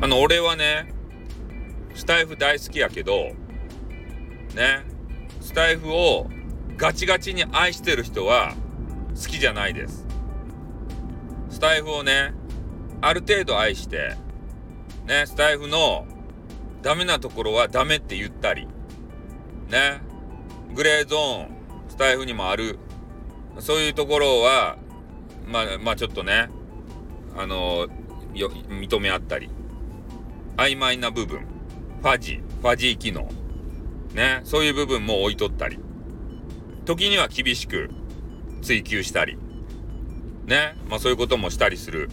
あの俺はねスタイフ大好きやけどねスタイフをガチガチに愛してる人は好きじゃないです。スタイフをねある程度愛してねスタイフのダメなところはダメって言ったりねグレーゾーンスタイフにもあるそういうところはまあまあちょっとねあのよ認め合ったり。曖昧な部分。ファジー。ファジー機能。ね。そういう部分も置いとったり。時には厳しく追求したり。ね。まあそういうこともしたりする。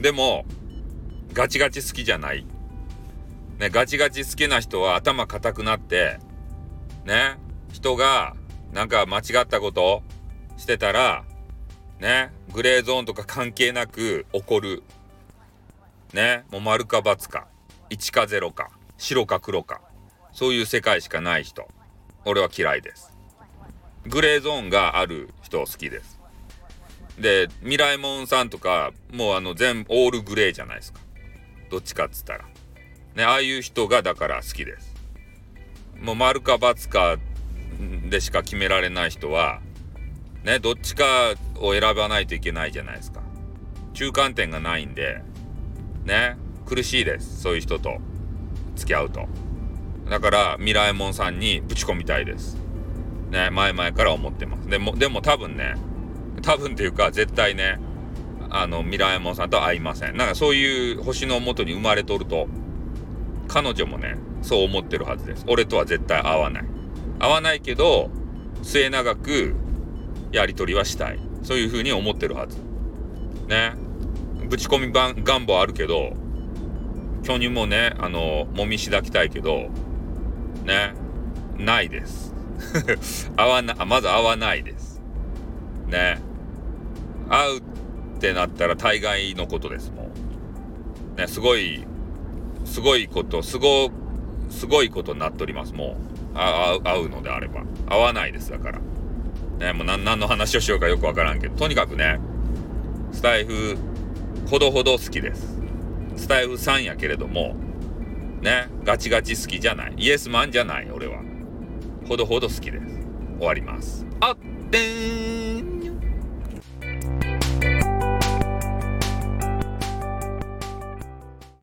でもガチガチ好きじゃない。ね。ガチガチ好きな人は頭固くなってね。人がなんか間違ったことしてたらね。グレーゾーンとか関係なく怒る。ね。もう丸か×か。1か0か。白か黒か。そういう世界しかない人。俺は嫌いです。グレーゾーンがある人好きです。でミライモンさんとかもうあの全オールグレーじゃないですか。どっちかっつったら。ねああいう人がだから好きです。もう丸か×かでしか決められない人はねどっちかを選ばないといけないじゃないですか。中間点がないんでね。苦しいです。そういう人と。付き合うと。だからミラエモンさんにぶち込みたいです。ね。前々から思ってます。でもでも多分ね多分っていうか絶対ねあのミラエモンさんと会いません。なんかそういう星のもとに生まれとると彼女もねそう思ってるはずです。俺とは絶対会わない。会わないけど末永くやり取りはしたい。そういうふうに思ってるはず。ね。ぶち込み願望あるけど巨乳もねあのもみしだきたいけどねないです。会わなまず会わないです。ね。会うってなったら大概のことですもう。ねすごいすごいことすごすごいことになっておりますもう。あ会うのであれば。会わないですだから。ねもう何の話をしようかよくわからんけど。とにかくねスタイフほどほど好きです。スタイフさんやけれどもねガチガチ好きじゃない。イエスマンじゃない俺は。ほどほど好きです。終わります。あってん。